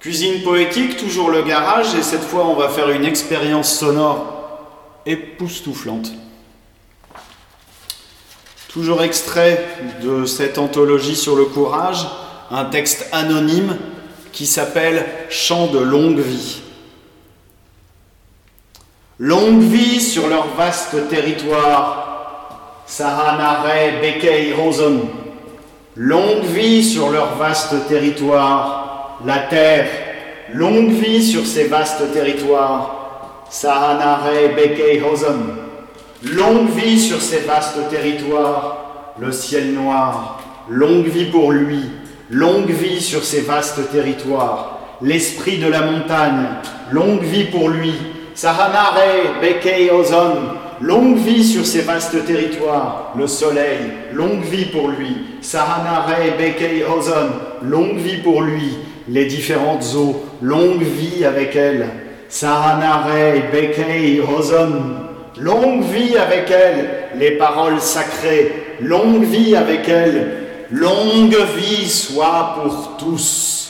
Cuisine poétique, toujours le garage, et cette fois on va faire une expérience sonore époustouflante. Toujours extrait de cette anthologie sur le courage, un texte anonyme qui s'appelle Chant de longue vie. Longue vie sur leur vaste territoire, Sahanare Bekei Rosen. Longue vie sur leur vaste territoire, la terre. Longue vie sur ces vastes territoires, Sahanare Bekei Rosen. Longue vie sur ces vastes territoires, le ciel noir. Longue vie pour lui, longue vie sur ces vastes territoires, l'esprit de la montagne. Longue vie pour lui, Sahanare Bekei Ozon, longue vie sur ces vastes territoires, le soleil, longue vie pour lui, Sahanare Bekei Ozon, longue vie pour lui, les différentes eaux, longue vie avec elles, Sahanare Bekei Ozon, longue vie avec elles, les paroles sacrées, longue vie avec elles, longue vie soit pour tous.